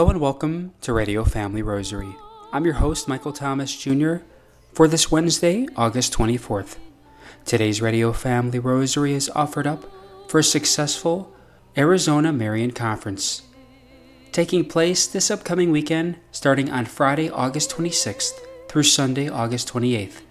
Hello and welcome to Radio Family Rosary. I'm your host, Michael Thomas Jr., for this Wednesday, August 24th. Today's Radio Family Rosary is offered up for a successful Arizona Marian Conference. Taking place this upcoming weekend, starting on Friday, August 26th through Sunday, August 28th.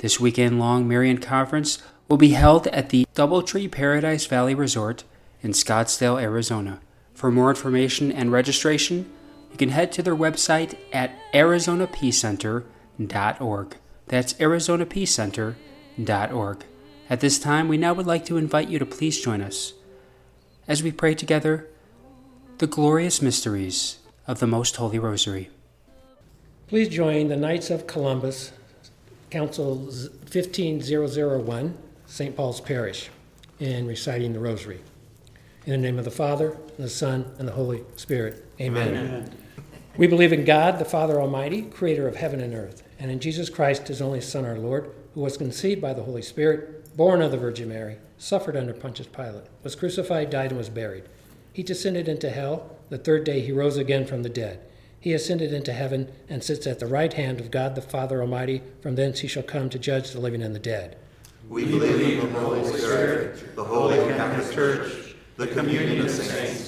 This weekend long Marian Conference will be held at the Doubletree Paradise Valley Resort in Scottsdale, Arizona. For more information and registration, you can head to their website at arizonapeacecenter.org. That's arizonapeacecenter.org. At this time, we now would like to invite you to please join us as we pray together the glorious mysteries of the Most Holy Rosary. Please join the Knights of Columbus, Council 15001, St. Paul's Parish, in reciting the Rosary. In the name of the Father, and the Son, and the Holy Spirit. Amen. Amen. We believe in God, the Father Almighty, creator of heaven and earth, and in Jesus Christ, his only Son, our Lord, who was conceived by the Holy Spirit, born of the Virgin Mary, suffered under Pontius Pilate, was crucified, died, and was buried. He descended into hell. The third day he rose again from the dead. He ascended into heaven and sits at the right hand of God the Father Almighty. From thence he shall come to judge the living and the dead. We believe in the Holy Spirit, the Holy Catholic Church the communion of saints,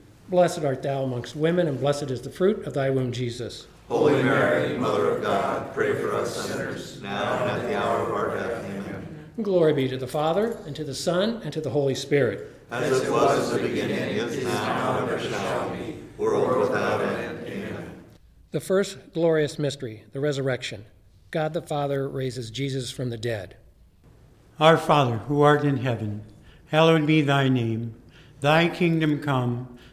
Blessed art thou amongst women, and blessed is the fruit of thy womb, Jesus. Holy Mary, Mother of God, pray for us sinners, now and at the hour of our death. Amen. Glory be to the Father, and to the Son, and to the Holy Spirit. As it was in the beginning, is now, and ever shall be, world without end. Amen. The first glorious mystery, the resurrection. God the Father raises Jesus from the dead. Our Father, who art in heaven, hallowed be thy name. Thy kingdom come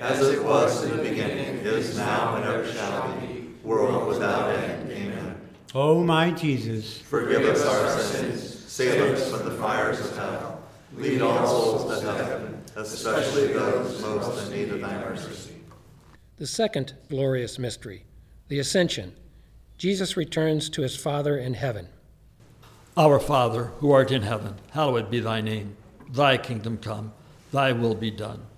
As it was in the beginning, is now, and ever shall be, world without end. Amen. O my Jesus, Forgive us our sins, save us from the fires of hell. Lead all souls to heaven, especially those most in need of thy mercy. The second glorious mystery, the Ascension. Jesus returns to his Father in heaven. Our Father, who art in heaven, hallowed be thy name. Thy kingdom come, thy will be done,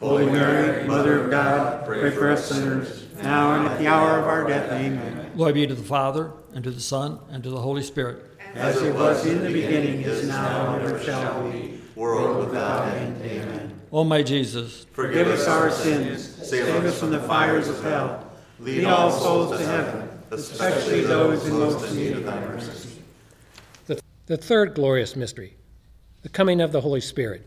Holy Mary, Mother of God, pray for us sinners, now and at the hour of our death. Amen. Glory be to the Father, and to the Son, and to the Holy Spirit. As it was in the beginning, is now, and ever shall be, World without end. Amen. O my Jesus, Forgive us our sins, save us from the fires of hell. Lead all souls to heaven, especially those in most need of thy mercy. The, the third glorious mystery, the coming of the Holy Spirit.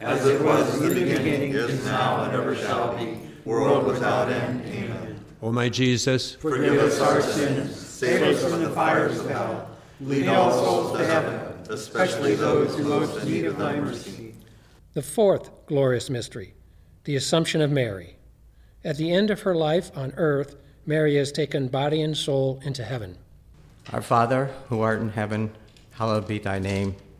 As it was in the beginning, is now, and ever shall be, world without end. Amen. O my Jesus, Forgive us our sins, save us from the fires of hell. Lead all souls to heaven, especially those who most need of thy mercy. The fourth glorious mystery, the Assumption of Mary. At the end of her life on earth, Mary has taken body and soul into heaven. Our Father, who art in heaven, hallowed be thy name.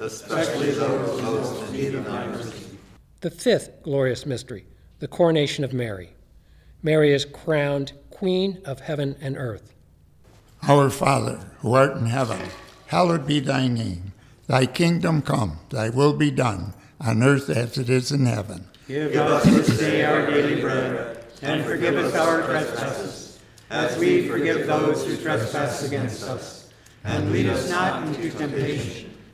especially those most in need of thy mercy. The fifth glorious mystery, the coronation of Mary. Mary is crowned Queen of heaven and earth. Our Father, who art in heaven, hallowed be thy name. Thy kingdom come, thy will be done, on earth as it is in heaven. Give us this day our daily bread, and forgive us our trespasses, as we forgive those who trespass against us. And lead us not into temptation,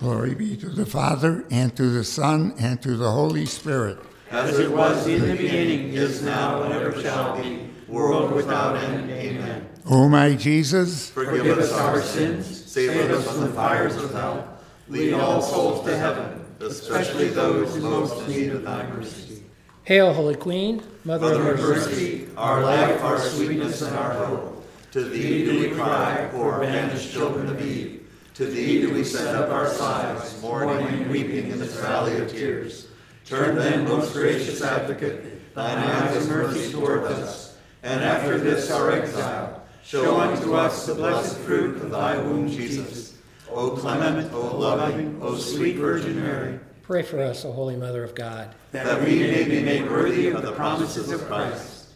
Glory be to the Father, and to the Son, and to the Holy Spirit. As it was in the beginning, is now, and ever shall be, world without end. Amen. O my Jesus, Forgive us our sins, save us from the fires of hell, lead all souls to heaven, especially those most in need of thy mercy. Hail, Holy Queen, Mother, Mother of of mercy. mercy, our life, our sweetness, and our hope. To thee do we cry, poor banished children of Eve. To thee do we send up our sighs, mourning and weeping in this valley of tears. Turn then, most gracious advocate, thine eyes of mercy toward us, and after this our exile, show unto us the blessed fruit of thy womb, Jesus. O clement, O loving, O sweet Virgin Mary, Pray for us, O Holy Mother of God. that we may be made worthy of the promises of Christ.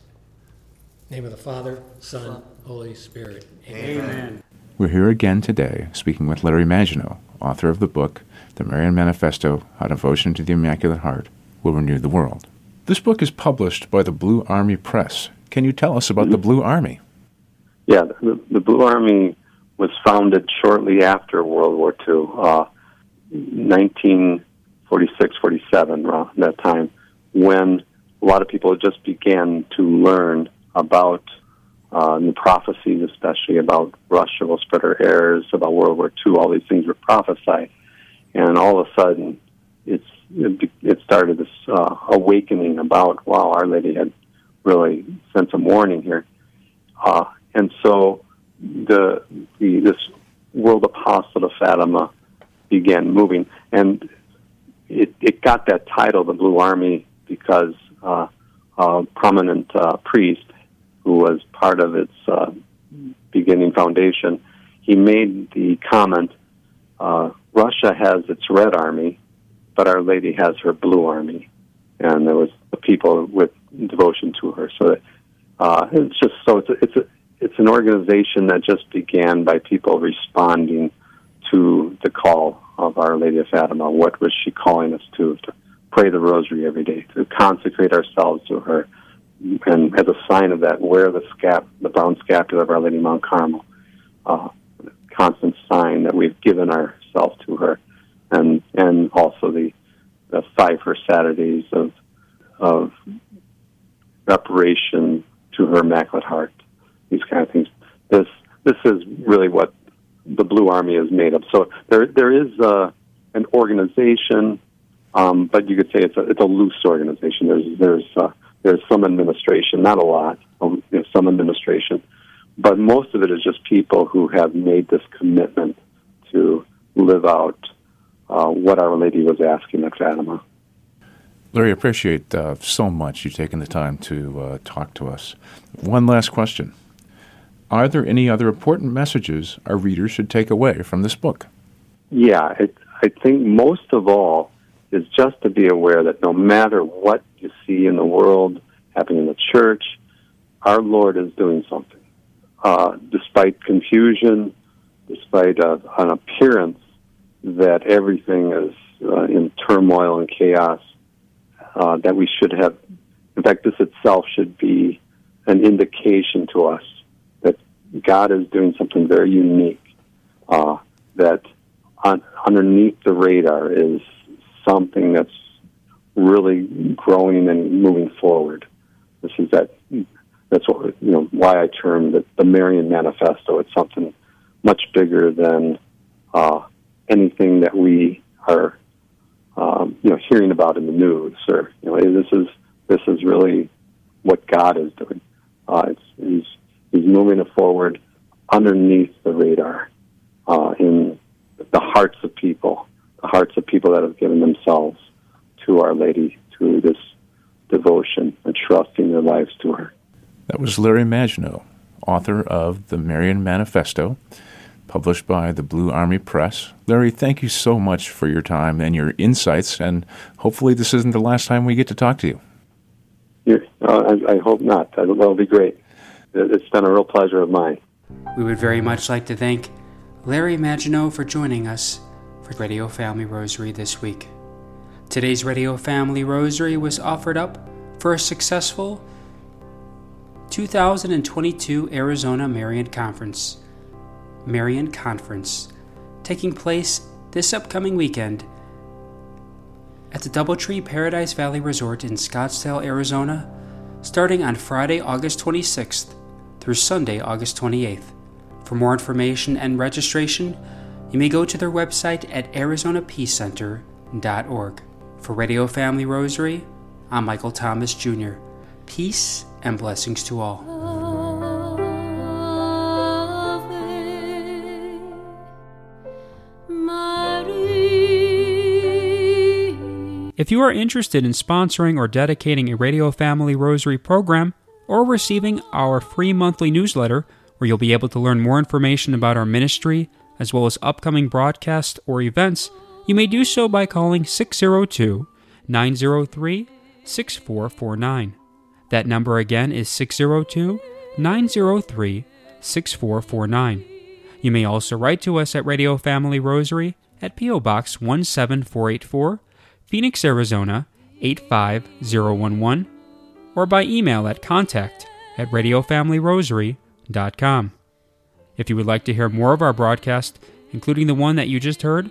name of the Father, Son, Holy Spirit. Amen. We're here again today speaking with Larry Maginot, author of the book, The Marian Manifesto How Devotion to the Immaculate Heart Will Renew the World. This book is published by the Blue Army Press. Can you tell us about the Blue Army? Yeah, the, the Blue Army was founded shortly after World War II, uh, 1946, 47, around that time, when a lot of people just began to learn about uh, the prophecies, especially about Russia will spread her errors, about World War II. All these things were prophesied, and all of a sudden, it's it, it started this uh, awakening about wow, Our Lady had really sent some warning here, uh, and so the, the this World Apostolate of Fatima began moving, and it, it got that title, the Blue Army, because uh, a prominent uh, priest who was part of its uh, beginning foundation, he made the comment, uh, Russia has its Red Army, but Our Lady has her Blue Army, and there was the people with devotion to her. So uh, it's just so it's a, it's a, it's an organization that just began by people responding to the call of Our Lady of Fatima. What was she calling us to? To pray the Rosary every day, to consecrate ourselves to her, and as a sign of that, wear the scap, the brown scapular of Our Lady Mount Carmel. Uh, constant sign that we've given ourselves to her, and and also the the Cipher Saturdays of of reparation to her Immaculate Heart. These kind of things. This this is really what the Blue Army is made of. So there there is uh, an organization, um, but you could say it's a it's a loose organization. There's there's uh, there's some administration, not a lot, um, you know, some administration, but most of it is just people who have made this commitment to live out uh, what Our Lady was asking at Fatima. Larry, appreciate uh, so much you taking the time to uh, talk to us. One last question. Are there any other important messages our readers should take away from this book? Yeah, it, I think most of all is just to be aware that no matter what you see in the world happening in the church, our Lord is doing something. Uh, despite confusion, despite uh, an appearance that everything is uh, in turmoil and chaos, uh, that we should have, in fact, this itself should be an indication to us that God is doing something very unique, uh, that on, underneath the radar is something that's really growing and moving forward. This is that. That's what you know. Why I termed it the Marian Manifesto. It's something much bigger than uh, anything that we are, um, you know, hearing about in the news. Or you know, this is this is really what God is doing. Uh, he's he's moving it forward underneath the radar uh, in the hearts of people, the hearts of people that have given themselves to Our Lady through this devotion and trusting their lives to her. That was Larry Maginot, author of The Marian Manifesto, published by the Blue Army Press. Larry, thank you so much for your time and your insights, and hopefully this isn't the last time we get to talk to you. Yeah, uh, I, I, hope not. That'll be great. It's been a real pleasure of mine. We would very much like to thank Larry Maginot for joining us for Radio Family Rosary this week. Today's Radio Family Rosary was offered up for a successful 2022 Arizona Marian Conference. Marian Conference, taking place this upcoming weekend at the Doubletree Paradise Valley Resort in Scottsdale, Arizona, starting on Friday, August 26th through Sunday, August 28th. For more information and registration, you may go to their website at arizonapeacecenter.org. For Radio Family Rosary, I'm Michael Thomas Jr. Peace and blessings to all. If you are interested in sponsoring or dedicating a Radio Family Rosary program or receiving our free monthly newsletter, where you'll be able to learn more information about our ministry as well as upcoming broadcasts or events, you may do so by calling 602 903 6449. That number again is 602 903 6449. You may also write to us at Radio Family Rosary at P.O. Box 17484. Phoenix, Arizona 85011, or by email at contact at radiofamilyrosary.com. If you would like to hear more of our broadcast, including the one that you just heard,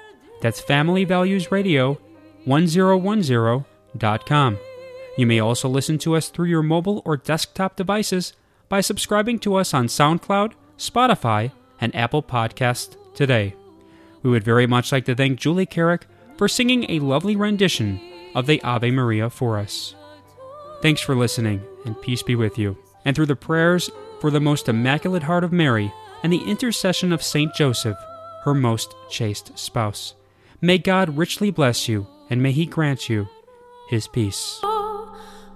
That's familyvaluesradio1010.com. You may also listen to us through your mobile or desktop devices by subscribing to us on SoundCloud, Spotify, and Apple Podcasts today. We would very much like to thank Julie Carrick for singing a lovely rendition of the Ave Maria for us. Thanks for listening, and peace be with you. And through the prayers for the most immaculate heart of Mary and the intercession of Saint Joseph, her most chaste spouse, may God richly bless you, and may He grant you His peace.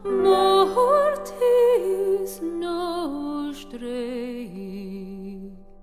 Mortis